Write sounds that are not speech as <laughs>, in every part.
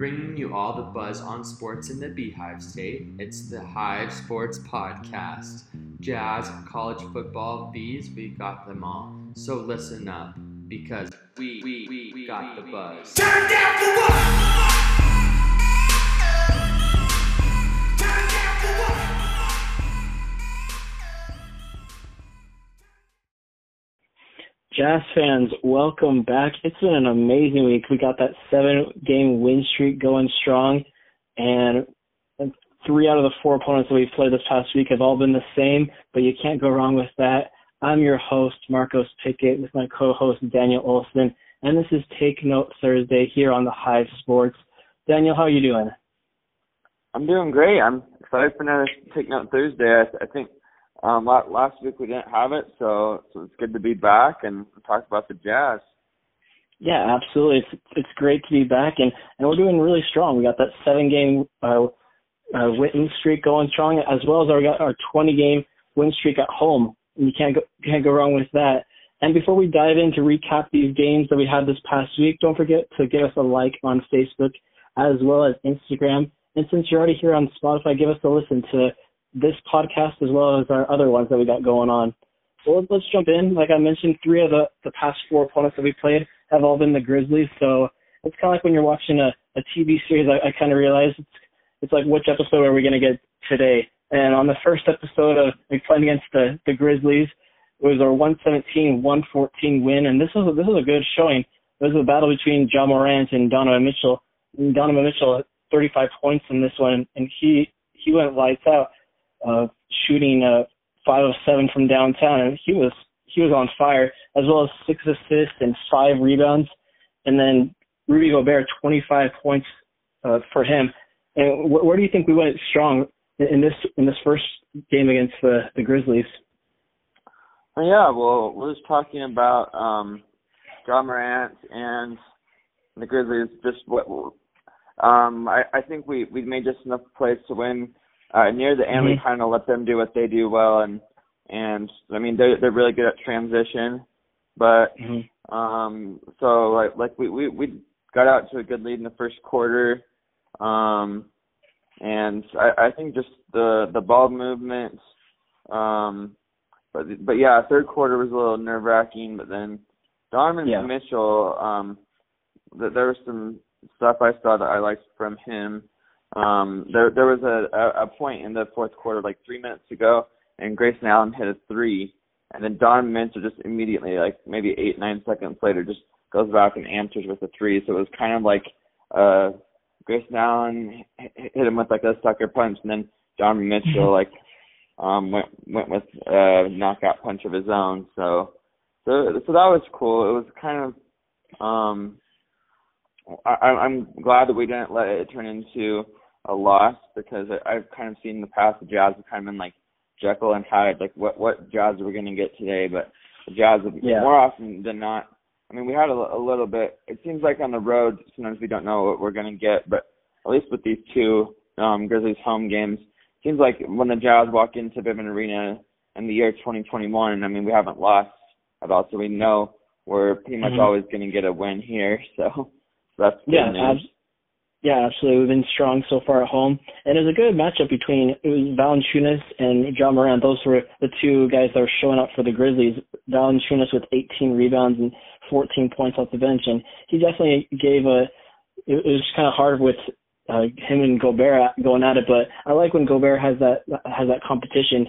bringing you all the buzz on sports in the Beehive State. It's the Hive Sports Podcast. Jazz, college football, bees, we got them all. So listen up, because we, we, we, we got the buzz. Turn down for what? Turn down for what? Jazz fans, welcome back. It's been an amazing week. We got that seven game win streak going strong, and three out of the four opponents that we've played this past week have all been the same, but you can't go wrong with that. I'm your host, Marcos Pickett, with my co host, Daniel Olson, and this is Take Note Thursday here on the Hive Sports. Daniel, how are you doing? I'm doing great. I'm excited for another Take Note Thursday. I, I think um, last week we didn't have it, so so it's good to be back and talk about the Jazz. Yeah, absolutely. It's it's great to be back, and and we're doing really strong. We got that seven game uh, uh, win streak going strong, as well as our our 20 game win streak at home. And you can't go can't go wrong with that. And before we dive in to recap these games that we had this past week, don't forget to give us a like on Facebook as well as Instagram. And since you're already here on Spotify, give us a listen to this podcast as well as our other ones that we got going on. So let's, let's jump in. Like I mentioned, three of the, the past four opponents that we played have all been the Grizzlies. So it's kind of like when you're watching a, a TV series, I, I kind of realize it's, it's like which episode are we going to get today? And on the first episode of like playing against the, the Grizzlies, it was our 117-114 win, and this was a, this was a good showing. It was a battle between Ja Morant and Donovan Mitchell. Donovan Mitchell had 35 points in this one, and he he went lights out, uh, shooting five of seven from downtown, and he was he was on fire, as well as six assists and five rebounds, and then Rudy Gobert 25 points uh, for him. And wh- where do you think we went strong in this in this first game against the the Grizzlies? Yeah, well, we're just talking about um, Ja Morant and the Grizzlies. Just what um, I, I think we we made just enough plays to win. Uh, near the end, we Mhm. kind of let them do what they do well, and and I mean they're they're really good at transition, but Mm-hmm. Um, so like like we we we got out to a good lead in the first quarter, um, and I, I think just the the ball movement, um, but but yeah, third quarter was a little nerve wracking, but then Donovan Yeah. Mitchell, um, th- there was some stuff I saw that I liked from him. Um, there there was a, a point in the fourth quarter, like three minutes ago, and Grayson Allen hit a three, and then Don Minter just immediately, like maybe eight nine seconds later, just goes back and answers with a three. So it was kind of like uh Grayson Allen hit him with like a sucker punch, and then Don <laughs> Mitchell like um went went with a knockout punch of his own. So so so that was cool. It was kind of um I- I'm glad that we didn't let it turn into a loss because I, I've kind of seen in the past the Jazz have kind of been like Jekyll and Hyde, like what what Jazz are we going to get today? But the Jazz have Yeah. more often than not. I mean, we had a, a little bit. It seems like on the road sometimes we don't know what we're going to get, but at least with these two um Grizzlies home games, seems like when the Jazz walk into Vivint Arena in the year 2021, I mean, we haven't lost at all, so we know we're pretty much Mhm. always going to get a win here. So, <laughs> so that's good Yeah, news. Yeah, absolutely. We've been strong so far at home, and it was a good matchup between it Valanciunas and Ja Morant. Those were the two guys that were showing up for the Grizzlies. Valanciunas with 18 rebounds and 14 points off the bench, and he definitely gave a. It, it was kind of hard with uh, him and Gobert going at it, but I like when Gobert has that has that competition,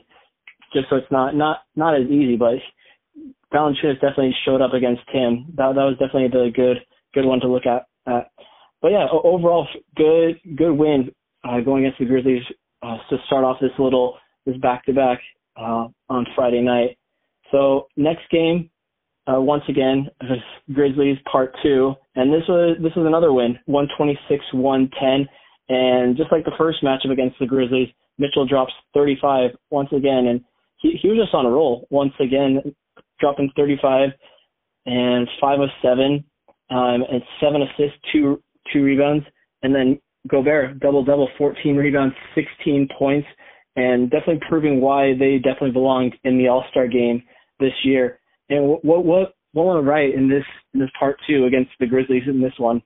just so it's not not not as easy. But Valanciunas definitely showed up against him. That that was definitely the good good one to look at. at. But yeah, overall good good win uh, going against the Grizzlies uh, to start off this little this back to back on Friday night. So next game, uh, once again, Grizzlies part two, and this was this was another win, 126-110, and just like the first matchup against the Grizzlies, Mitchell drops 35 once again, and he he was just on a roll once again, dropping 35 and five of seven, um, and seven assists, two two rebounds, and then Gobert double double, 14 rebounds, 16 points, and definitely proving why they definitely belonged in the All Star game this year. And what what what went right in this in this part two against the Grizzlies in this one?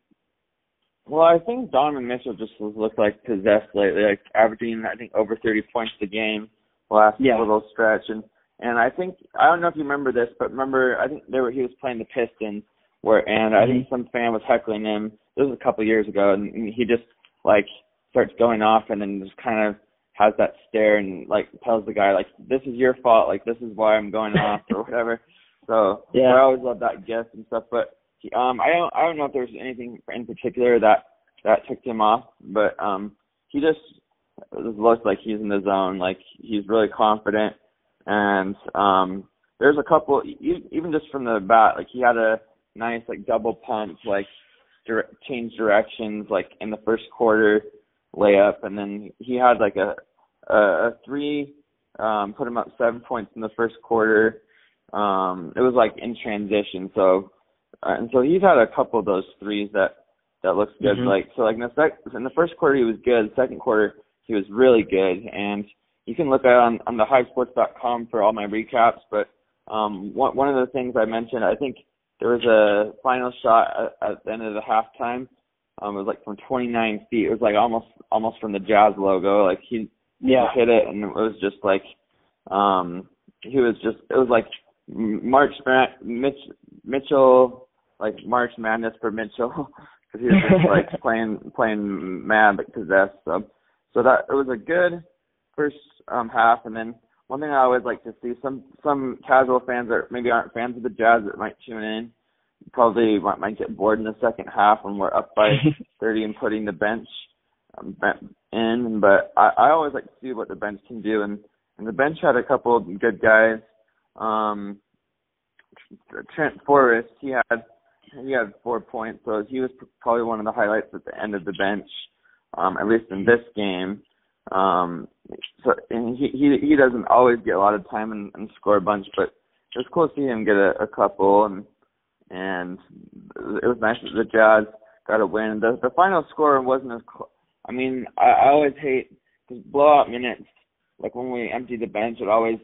Well, I think Donovan Mitchell just looked like possessed lately, like averaging I think over 30 points a game last Yeah. little stretch, and and I think I don't know if you remember this, but remember I think there were he was playing the Pistons where and I mm-hmm. think some fan was heckling him. This was a couple of years ago, and he just like starts going off and then just kind of has that stare and like tells the guy like this is your fault, like this is why I'm going off or whatever. So Yeah. I always love that gift and stuff, but he, um I don't I don't know if there's anything in particular that that ticked him off, but um he just it looks like he's in the zone, like he's really confident and um there's a couple even just from the bat like he had a nice like double pump like dire- change directions like in the first quarter layup and then he had like a a, a three um put him up seven points in the first quarter. Um it was like in transition so uh, and so he's had a couple of those threes that that looks good. Mhm. like so like in the sec in the first quarter he was good. Second quarter he was really good. And you can look at on on the hivesports.com for all my recaps but um one one of the things I mentioned I think there was a final shot at, at the end of the halftime. Um it was like from 29 feet. It was like almost almost from the Jazz logo. Like he Yeah. hit it and it was just like um he was just it was like March Mitch Mitchell like March Madness for Mitchell <laughs> because he was just <laughs> like playing playing mad but possessed. So so that it was a good first um half and then one thing I always like to see some some casual fans that maybe aren't fans of the Jazz that might tune in probably might, might get bored in the second half when we're up by <laughs> 30 and putting the bench um, in, but I, I always like to see what the bench can do, and, and the bench had a couple of good guys. Um, Trent Forrest, he had he had four points, so he was probably one of the highlights at the end of the bench, um, at least in this game. Um, so and he he he doesn't always get a lot of time and, and score a bunch, but it was cool to see him get a, a couple, and and it was nice that the Jazz got a win. The the final score wasn't as. Cl- I mean, I, I always hate because blowout minutes. Like when we empty the bench, it always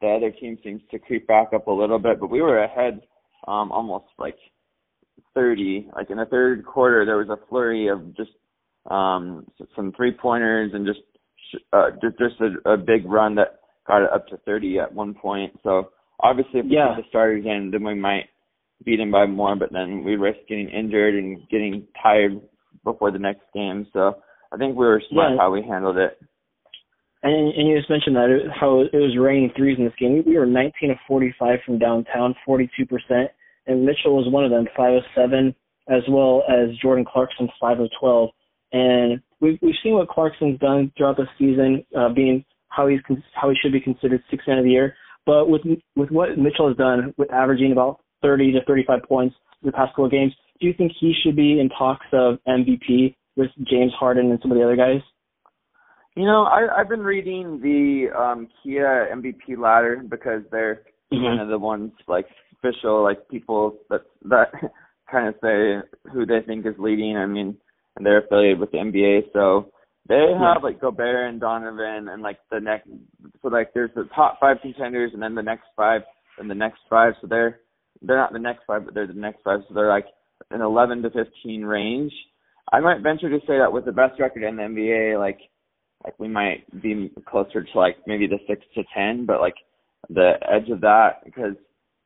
the other team seems to creep back up a little bit. But we were ahead, um, almost like thirty. Like in the third quarter, there was a flurry of just um some three pointers and just uh just just a, a big run that got it up to thirty at one point. So obviously, if we Yeah. put the starters in, then we might beat him by more. But then we risk getting injured and getting tired before the next game. So I think we were smart Yeah. how we handled it. And and you just mentioned that it, how it was raining threes in this game. We were 19 of 45 from downtown, 42 percent, and Mitchell was one of them, 5 of 7, as well as Jordan Clarkson, 5 of 12. And we've we've seen what Clarkson's done throughout the season, uh, being how he's con- how he should be considered sixth man of the year. But with with what Mitchell has done, with averaging about 30 to 35 points the past couple of games, do you think he should be in talks of MVP with James Harden and some of the other guys? You know, I, I've been reading the um Kia MVP ladder because they're kind of the ones like official, like people that that <laughs> kind of say who they think is leading. I mean, and they're affiliated with the NBA, so they have like Gobert and Donovan and like the next. So like there's the top five contenders and then the next five and the next five. So they're they're not the next five, but they're the next five. So they're like an 11 to 15 range. I might venture to say that with the best record in the NBA, like like we might be closer to like maybe the six to ten, but like the edge of that because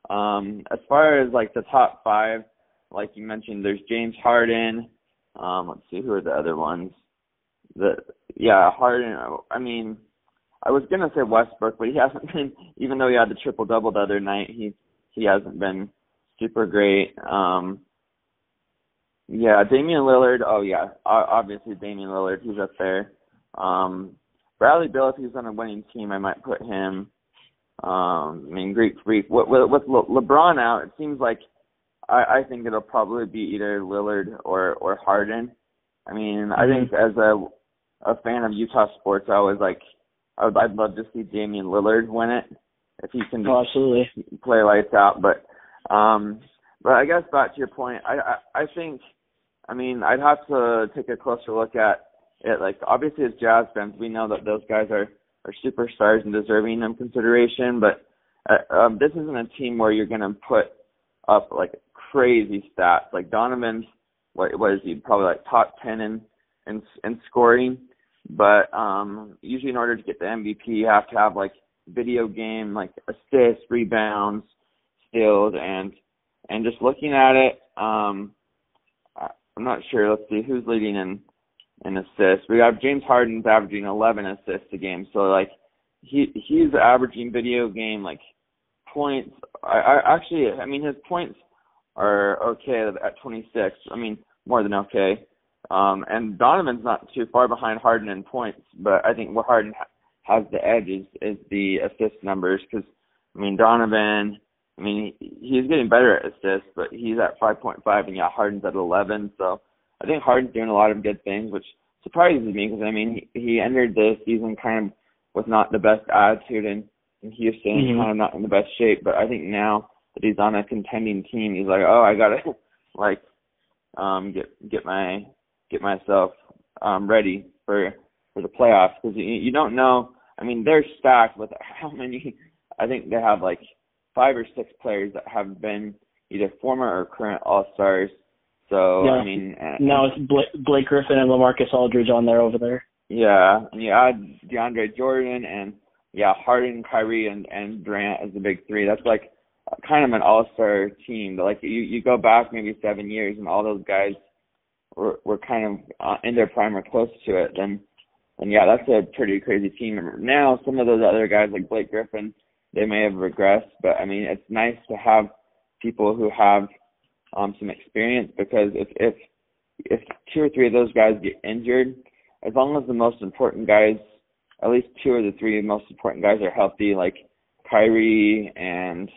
um as far as like the top five, like you mentioned, there's James Harden. Um, let's see who are the other ones. The yeah, Harden. I mean, I was gonna say Westbrook, but he <laughs> hasn't been. Even though he had the triple double the other night, he he hasn't been super great. Um, yeah, Damian Lillard. Oh yeah, obviously Damian Lillard. He's up there. Um, Bradley Beal, if he's on a winning team, I might put him. Um, I mean, Greek Freak. With, with, Le- LeBron out, it seems like I, I think it'll probably be either Lillard or or Harden. I mean, I think as a a fan of Utah sports, I was like, I would, I'd love to see Damian Lillard win it if he can Oh, absolutely. play lights out. But um but I guess back to your point, I I, I think I mean I'd have to take a closer look at it. Like obviously as Jazz fans, we know that those guys are are superstars and deserving of consideration. But uh, um, this isn't a team where you're going to put up like crazy stats. Like Donovan's what what is he probably like top ten in in in scoring. But um usually in order to get the MVP, you have to have like video game like assists, rebounds, steals, and and just looking at it, um I'm not sure. Let's see who's leading in in assists. We have James Harden's averaging 11 assists a game, so like he he's averaging video game like points. I, I actually, I mean his points are okay at 26. I mean more than okay. Um, and Donovan's not too far behind Harden in points, but I think where Harden ha- has the edge is, is the assist numbers because I mean Donovan. I mean he, he's getting better at assists, but he's at 5.5, and yeah, Harden's at 11. So I think Harden's doing a lot of good things, which surprises me because I mean he, he entered the season kind of with not the best attitude and, and Houston mm-hmm. kind of not in the best shape. But I think now that he's on a contending team, he's like, oh, I gotta <laughs> like um get get my get myself um ready for for the playoffs because you, you don't know. I mean, they're stacked with <laughs> how many. I think they have like five or six players that have been either former or current All Stars. So yeah. I mean, now it's Blake, Blake Griffin and LaMarcus Aldridge on there over there. Yeah, and you add DeAndre Jordan and yeah, Harden, Kyrie, and and Durant as the big three. That's like kind of an all-star team. Like you you go back maybe seven years, and all those guys were were kind of uh, in their prime or close to it. Then, and yeah, that's a pretty crazy team. Now some of those other guys like Blake Griffin, they may have regressed, but I mean it's nice to have people who have um some experience because if if if two or three of those guys get injured as long as the most important guys, at least two of the three most important guys are healthy, like Kyrie and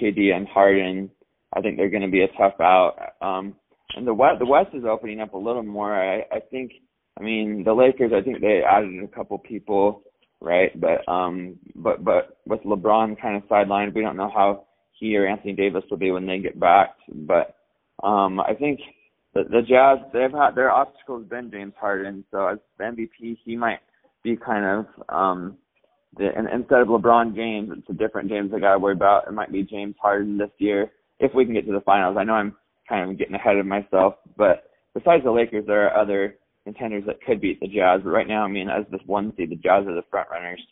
KD and Harden, I think they're going to be a tough out. Um, and the West, the West is opening up a little more. I, I think. I mean, the Lakers. I think they added a couple people, right? But um, but but with LeBron kind of sidelined, we don't know how he or Anthony Davis will be when they get back. But um, I think the, the Jazz they've had their obstacles been James Harden, so as the MVP he might be kind of um the and instead of LeBron James, it's a different James I gotta worry about. It might be James Harden this year if we can get to the finals. I know I'm kind of getting ahead of myself, but besides the Lakers, there are other contenders that could beat the Jazz. But right now, I mean, as this one seed, the Jazz are the front runners.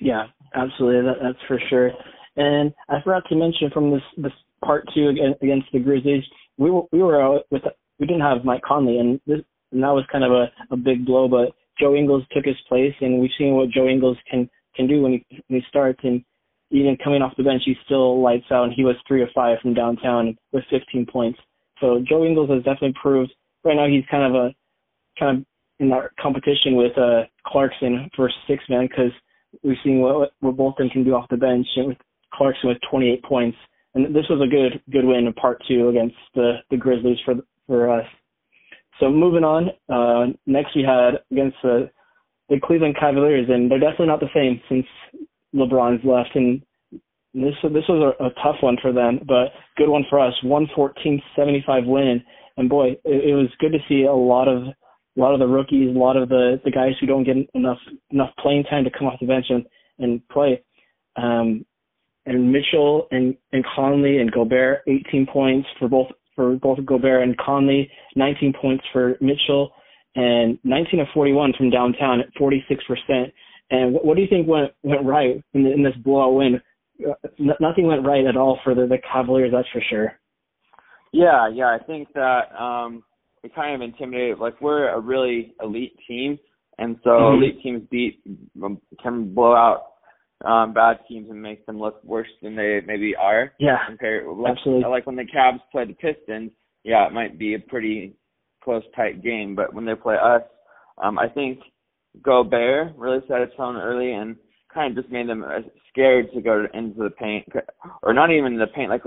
Yeah, absolutely. That, that's for sure. And I forgot to mention from this this part two against the Grizzlies, we were we were out with we didn't have Mike Conley, and this and that was kind of a a big blow. But Joe Ingles took his place, and we've seen what Joe Ingles can can do when he when he starts. And even coming off the bench, he still lights out. And he was three of five from downtown with 15 points. So Joe Ingles has definitely proved. Right now, he's kind of a kind of in that competition with uh Clarkson for six man because we've seen what what both of them can do off the bench, and with Clarkson with 28 points and this was a good good win in part two against the the Grizzlies for for us. So moving on, uh, next we had against the the Cleveland Cavaliers, and they're definitely not the same since LeBron's left. And this this was a, a tough one for them, but good one for us. 114-75 win, and boy, it, it was good to see a lot of a lot of the rookies, a lot of the the guys who don't get enough enough playing time to come off the bench and and play. Um, and Mitchell and, and Conley and Gobert, 18 points for both for both Gobert and Conley, 19 points for Mitchell, and 19 of 41 from downtown at 46 percent. And what, what, do you think went went right in, the, in this blowout win? Uh, n- nothing went right at all for the, the Cavaliers, that's for sure. Yeah, yeah, I think that um we kind of intimidated. Like we're a really elite team, and so mm-hmm. elite teams beat can blow out um, bad teams and make them look worse than they maybe are. Yeah, compared like, absolutely. Like when the Cavs play the Pistons, yeah, it might be a pretty close, tight game. But when they play us, um, I think Gobert really set a tone early and kind of just made them uh, scared to go into the paint, or not even the paint, like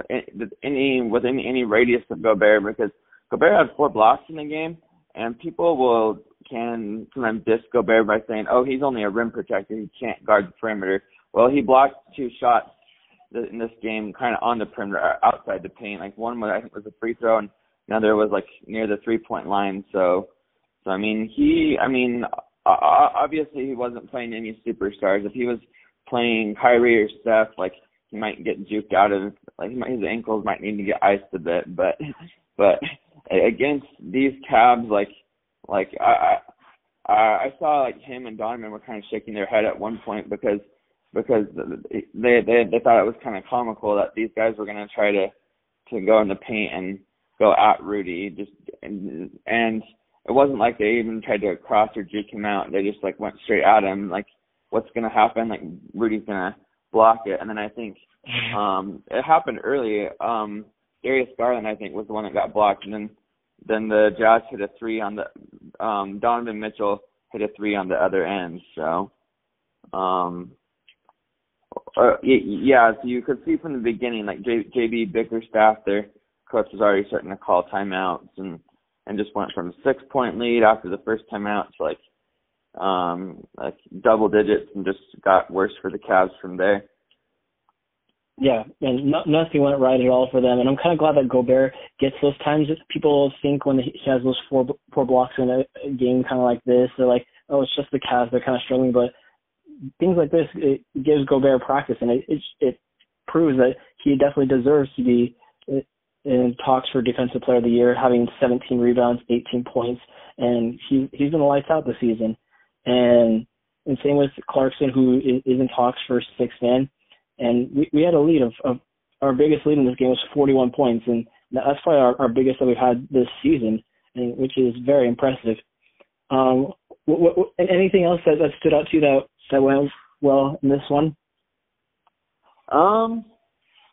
any within any radius of Gobert, because Gobert had four blocks in the game, and people will can sometimes diss Gobert by saying, "Oh, he's only a rim protector; he can't guard the perimeter." Well, he blocked two shots in this game, kind of on the perimeter, uh, outside the paint. Like one was, I think, was a free throw, and another was like near the three point line. So, so I mean, he, I mean, obviously he wasn't playing any superstars. If he was playing Kyrie or Steph, like he might get juked out of, like his ankles might need to get iced a bit. But, <laughs> but against these Cavs, like like I I I saw like him and Donovan were kind of shaking their head at one point because because they they they thought it was kind of comical that these guys were going to try to to go in the paint and go at Rudy just and and it wasn't like they even tried to cross or juke him out. They just like went straight at him. Like what's going to happen? Like Rudy's going to block it. And then I think <laughs> um it happened early. Um Darius Garland I think was the one that got blocked and then then the Jazz hit a three on the um Donovan Mitchell hit a three on the other end. So um uh, yeah, so you could see from the beginning, like J, JB Bickerstaff, their coach was already starting to call timeouts and and just went from six point lead after the first timeout to like um like double digits and just got worse for the Cavs from there. Yeah, and no, nothing went right at all for them. And I'm kind of glad that Gobert gets those times. People think when he has those four four blocks in a game, kind of like this, they're like, oh, it's just the Cavs. They're kind of struggling, but things like this it gives Gobert practice, and it it, it proves that he definitely deserves to be in talks for Defensive Player of the Year, having 17 rebounds, 18 points, and he he's been lights out this season. And and same with Clarkson, who is, in talks for sixth man and we, we had a lead of, of our biggest lead in this game was 41 points, and that's probably our, our biggest that we've had this season, and, which is very impressive. Um, what, what, anything else that, that stood out to you that that went well in this one? Um,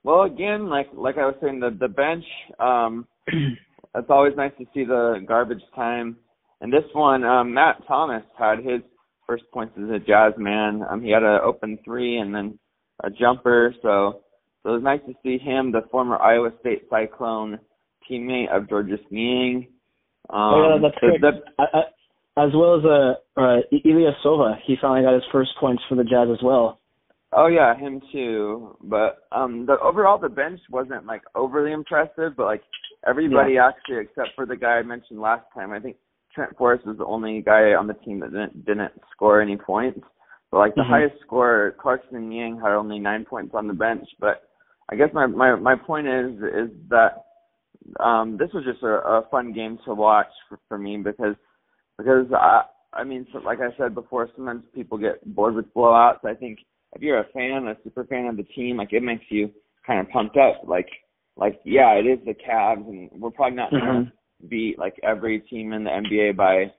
well, again, like like I was saying, the the bench. Um, <clears throat> it's always nice to see the garbage time. And this one, um, Matt Thomas had his first points as a Jazz man. Um, he had an open three, and then a jumper. So, so it was nice to see him, the former Iowa State Cyclone teammate of Georges Niang. Um, oh, yeah, that's great. The, I, I, as well as uh, uh, Ilyasova, he finally got his first points for the Jazz as well. Oh yeah, him too. But um the overall the bench wasn't like overly impressive, but like everybody yeah. actually except for the guy I mentioned last time, I think Trent Forrest was the only guy on the team that didn't didn't score any points. But like the mm-hmm. highest scorer, Clarkson and Niang had only nine points on the bench. But I guess my my my point is is that um this was just a, a fun game to watch for, for me because because I I mean so, like I said before, sometimes people get bored with blowouts. I think if you're a fan, a super fan of the team, like it makes you kind of pumped up. Like like yeah, it is the Cavs, and we're probably not mm-hmm. gonna beat like every team in the NBA by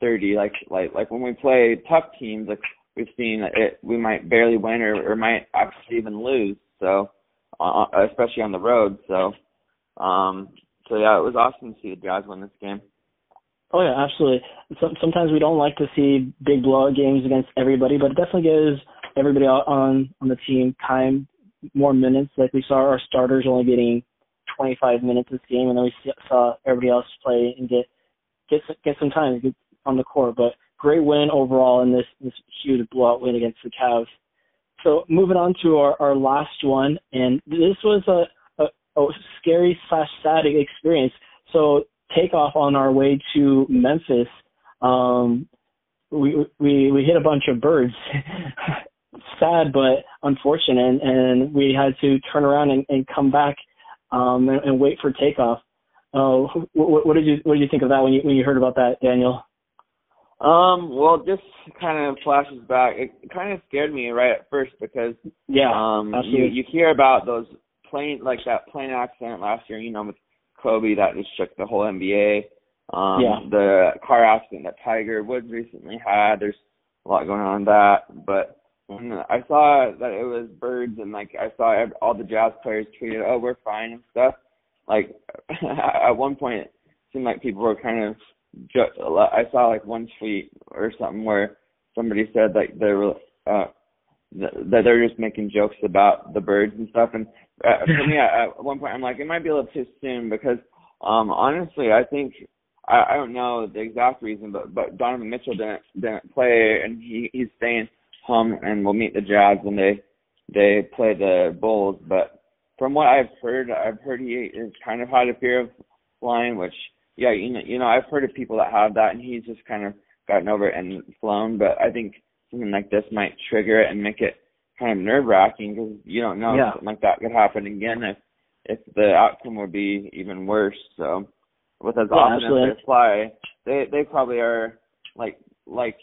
30. Like like like when we play tough teams, like we've seen it we might barely win or, or might actually even lose. So uh, especially on the road. So um so yeah, it was awesome to see the Jazz win this game. Oh yeah, absolutely. sometimes we don't like to see big blowout games against everybody, but it definitely gives everybody on on the team time, more minutes. Like we saw our starters only getting 25 minutes this game, and then we saw everybody else play and get get get some time get on the court. But great win overall in this this huge blowout win against the Cavs. So moving on to our, our last one, and this was a, a, a scary slash sad experience. So takeoff on our way to Memphis, um, we we we hit a bunch of birds. <laughs> sad but unfortunate, and we had to turn around and, and come back um, and, and wait for takeoff. Uh, what, what did you what did you think of that when you when you heard about that, Daniel? Um, well, just kind of flashes back. It kind of scared me right at first because yeah, um, absolutely. you you hear about those plane like that plane accident last year. You know, with Kobe that just shook the whole NBA. Um, yeah. The car accident that Tiger Woods recently had. There's a lot going on in that, but I saw that it was birds and like I saw all the jazz players tweeted, "Oh, we're fine" and stuff. Like <laughs> at one point, it seemed like people were kind of I saw like one tweet or something where somebody said like they were uh that they're just making jokes about the birds and stuff and uh, for me <laughs> at one point I'm like it might be a little too soon because um honestly I think I, I don't know the exact reason but but Donovan Mitchell didn't didn't play and he he's staying home and we'll meet the Jazz when they they play the Bulls but from what I've heard I've heard he is kind of had a fear of flying which yeah, you know, you know, I've heard of people that have that, and he's just kind of gotten over it and flown. But I think something like this might trigger it and make it kind of nerve wracking because you don't know yeah. if something like that could happen again if if the outcome would be even worse. So, with as Yeah, often absolutely. as they fly, they they probably are like like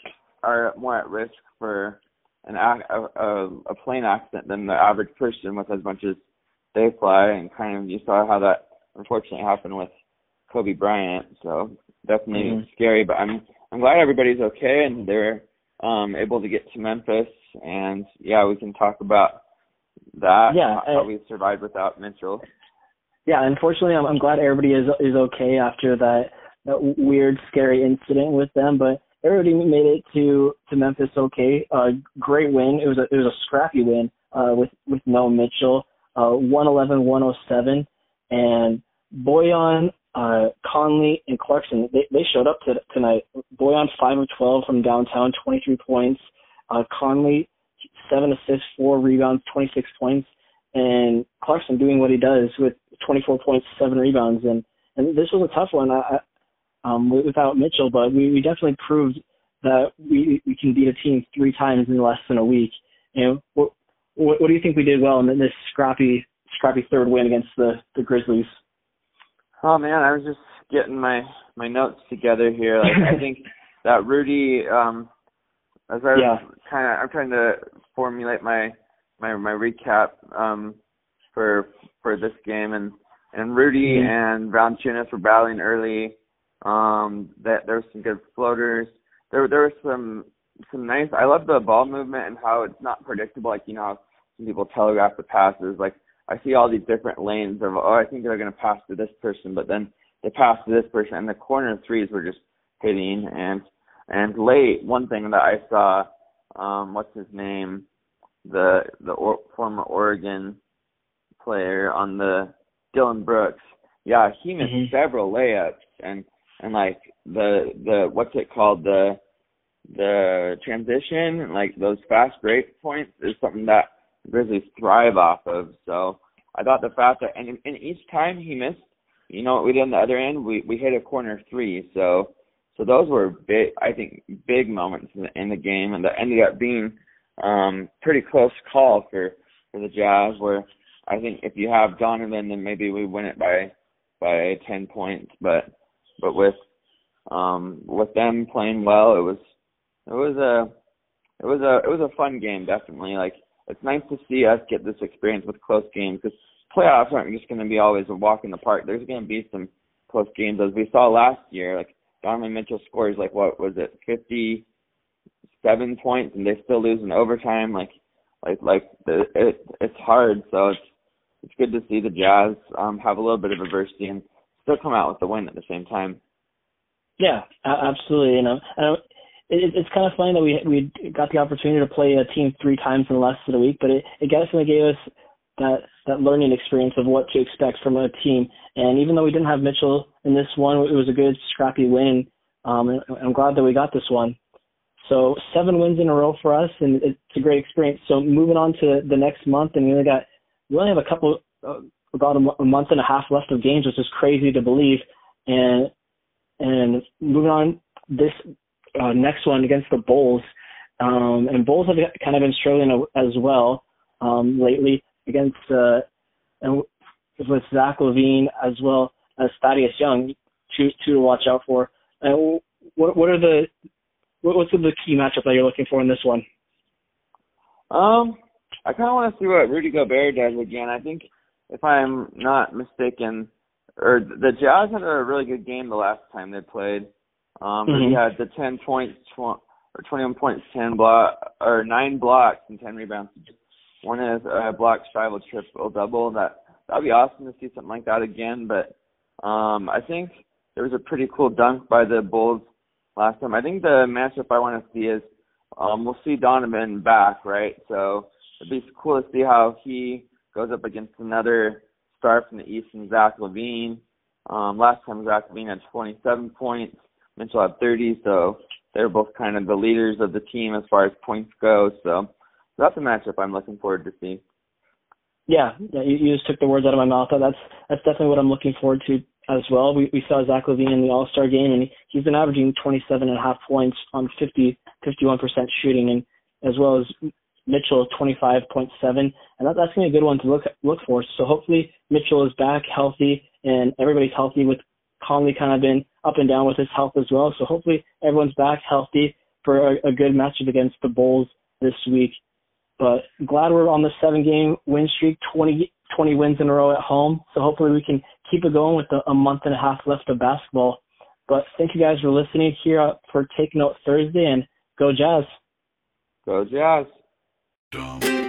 are more at risk for an a, a a plane accident than the average person with as much as they fly and kind of you saw how that unfortunately happened with Kobe Bryant. So definitely Mhm. scary, but I'm I'm glad everybody's okay and they're um able to get to Memphis and yeah, we can talk about that Yeah, how uh, we survived without Mitchell. Yeah, unfortunately, I'm, I'm glad everybody is is okay after that that weird, scary incident with them. But everybody made it to to Memphis okay. Uh, great win. It was a it was a scrappy win uh, with with no Mitchell. Uh, 111-107, and Bojan, uh, Conley, and Clarkson they they showed up to, tonight. Bojan five of 12 from downtown, 23 points. Uh, Conley seven assists, four rebounds, 26 points and Clarkson doing what he does with 24 points, seven rebounds, and and this was a tough one I, um, without Mitchell, but we, we definitely proved that we we can beat a team three times in less than a week. You know, what what, what do you think we did well in this scrappy scrappy third win against the the Grizzlies? Oh man, I was just getting my my notes together here. Like I <laughs> think that Rudy, um, as I was Yeah. kind of, I'm trying to formulate my my my recap um for for this game, and and Rudy Mhm. and Valanciunas were battling early. Um, that there were some good floaters. There there were some some nice. I love the ball movement and how it's not predictable. Like you know, some people telegraph the passes. Like I see all these different lanes of oh, I think they're going to pass to this person, but then they pass to this person, and the corner threes were just hitting. And and late, one thing that I saw, um, what's his name, the the or, former Oregon player on the Dillon Brooks. Yeah, he missed Mhm. several layups, and and like the the what's it called the the transition, like those fast break points, is something that Grizzlies thrive off of. So I thought the fact that and, and each time he missed, you know what we did on the other end, we we hit a corner three. So so those were big, I think, big moments in the, in the game, and that ended up being um pretty close call for for the Jazz. Where I think if you have Donovan, then maybe we win it by by ten points. But but with um with them playing well, it was it was a it was a it was a fun game definitely. Like it's nice to see us get this experience with close games because playoffs aren't just going to be always a walk in the park. There's going to be some close games as we saw last year. Like Donovan Mitchell scores like what was it, fifty seven points, and they still lose in overtime. Like like like the, it it's hard. So it's it's good to see the Jazz um have a little bit of adversity and still come out with the win at the same time. Yeah, absolutely. You know, and it, it's kind of funny that we we got the opportunity to play a team three times in less than a week, but it it definitely gave us that that learning experience of what to expect from a team. And even though we didn't have Mitchell in this one, it was a good scrappy win. Um, I'm glad that we got this one. So seven wins in a row for us, and it's a great experience. So moving on to the next month, and we only got we only have a couple uh, about a, a month and a half left of games, which is crazy to believe. And and moving on this uh, next one against the Bulls, um, and Bulls have kind of been struggling as well um, lately against uh, and with Zach LaVine as well as Thaddeus Young, two two to watch out for. And what what are the what, what's the key matchup that you're looking for in this one? Um, I kind of want to see what Rudy Gobert does again. I think if I'm not mistaken, or the Jazz had a really good game the last time they played. Um, Mhm. he had the 10 points, tw- or 21 points, 10 block, or nine blocks and 10 rebounds. One is a block shy triple double. That that'd be awesome to see something like that again. But um, I think there was a pretty cool dunk by the Bulls last time. I think the matchup I want to see is um, we'll see Donovan back, right? So it'd be cool to see how he goes up against another star from the East and Zach LaVine. Um, last time Zach LaVine had 27 points, Mitchell had 30, so they're both kind of the leaders of the team as far as points go. So that's a matchup I'm looking forward to see. Yeah, yeah, you, you just took the words out of my mouth. That's that's definitely what I'm looking forward to as well. We we saw Zach LaVine in the All Star game, and he's been averaging 27 and a half points on 50 51 percent shooting, and as well as Mitchell 25.7, and that, that's gonna be a good one to look look for. So hopefully Mitchell is back healthy, and everybody's healthy with Conley kind of been up and down with his health as well. So hopefully everyone's back healthy for a, a good matchup against the Bulls this week. But glad we're on the seven game win streak, 20, 20 wins in a row at home. So hopefully we can keep it going with a, a month and a half left of basketball. But thank you guys for listening here uh, for Take Note Thursday and go Jazz. Go Jazz.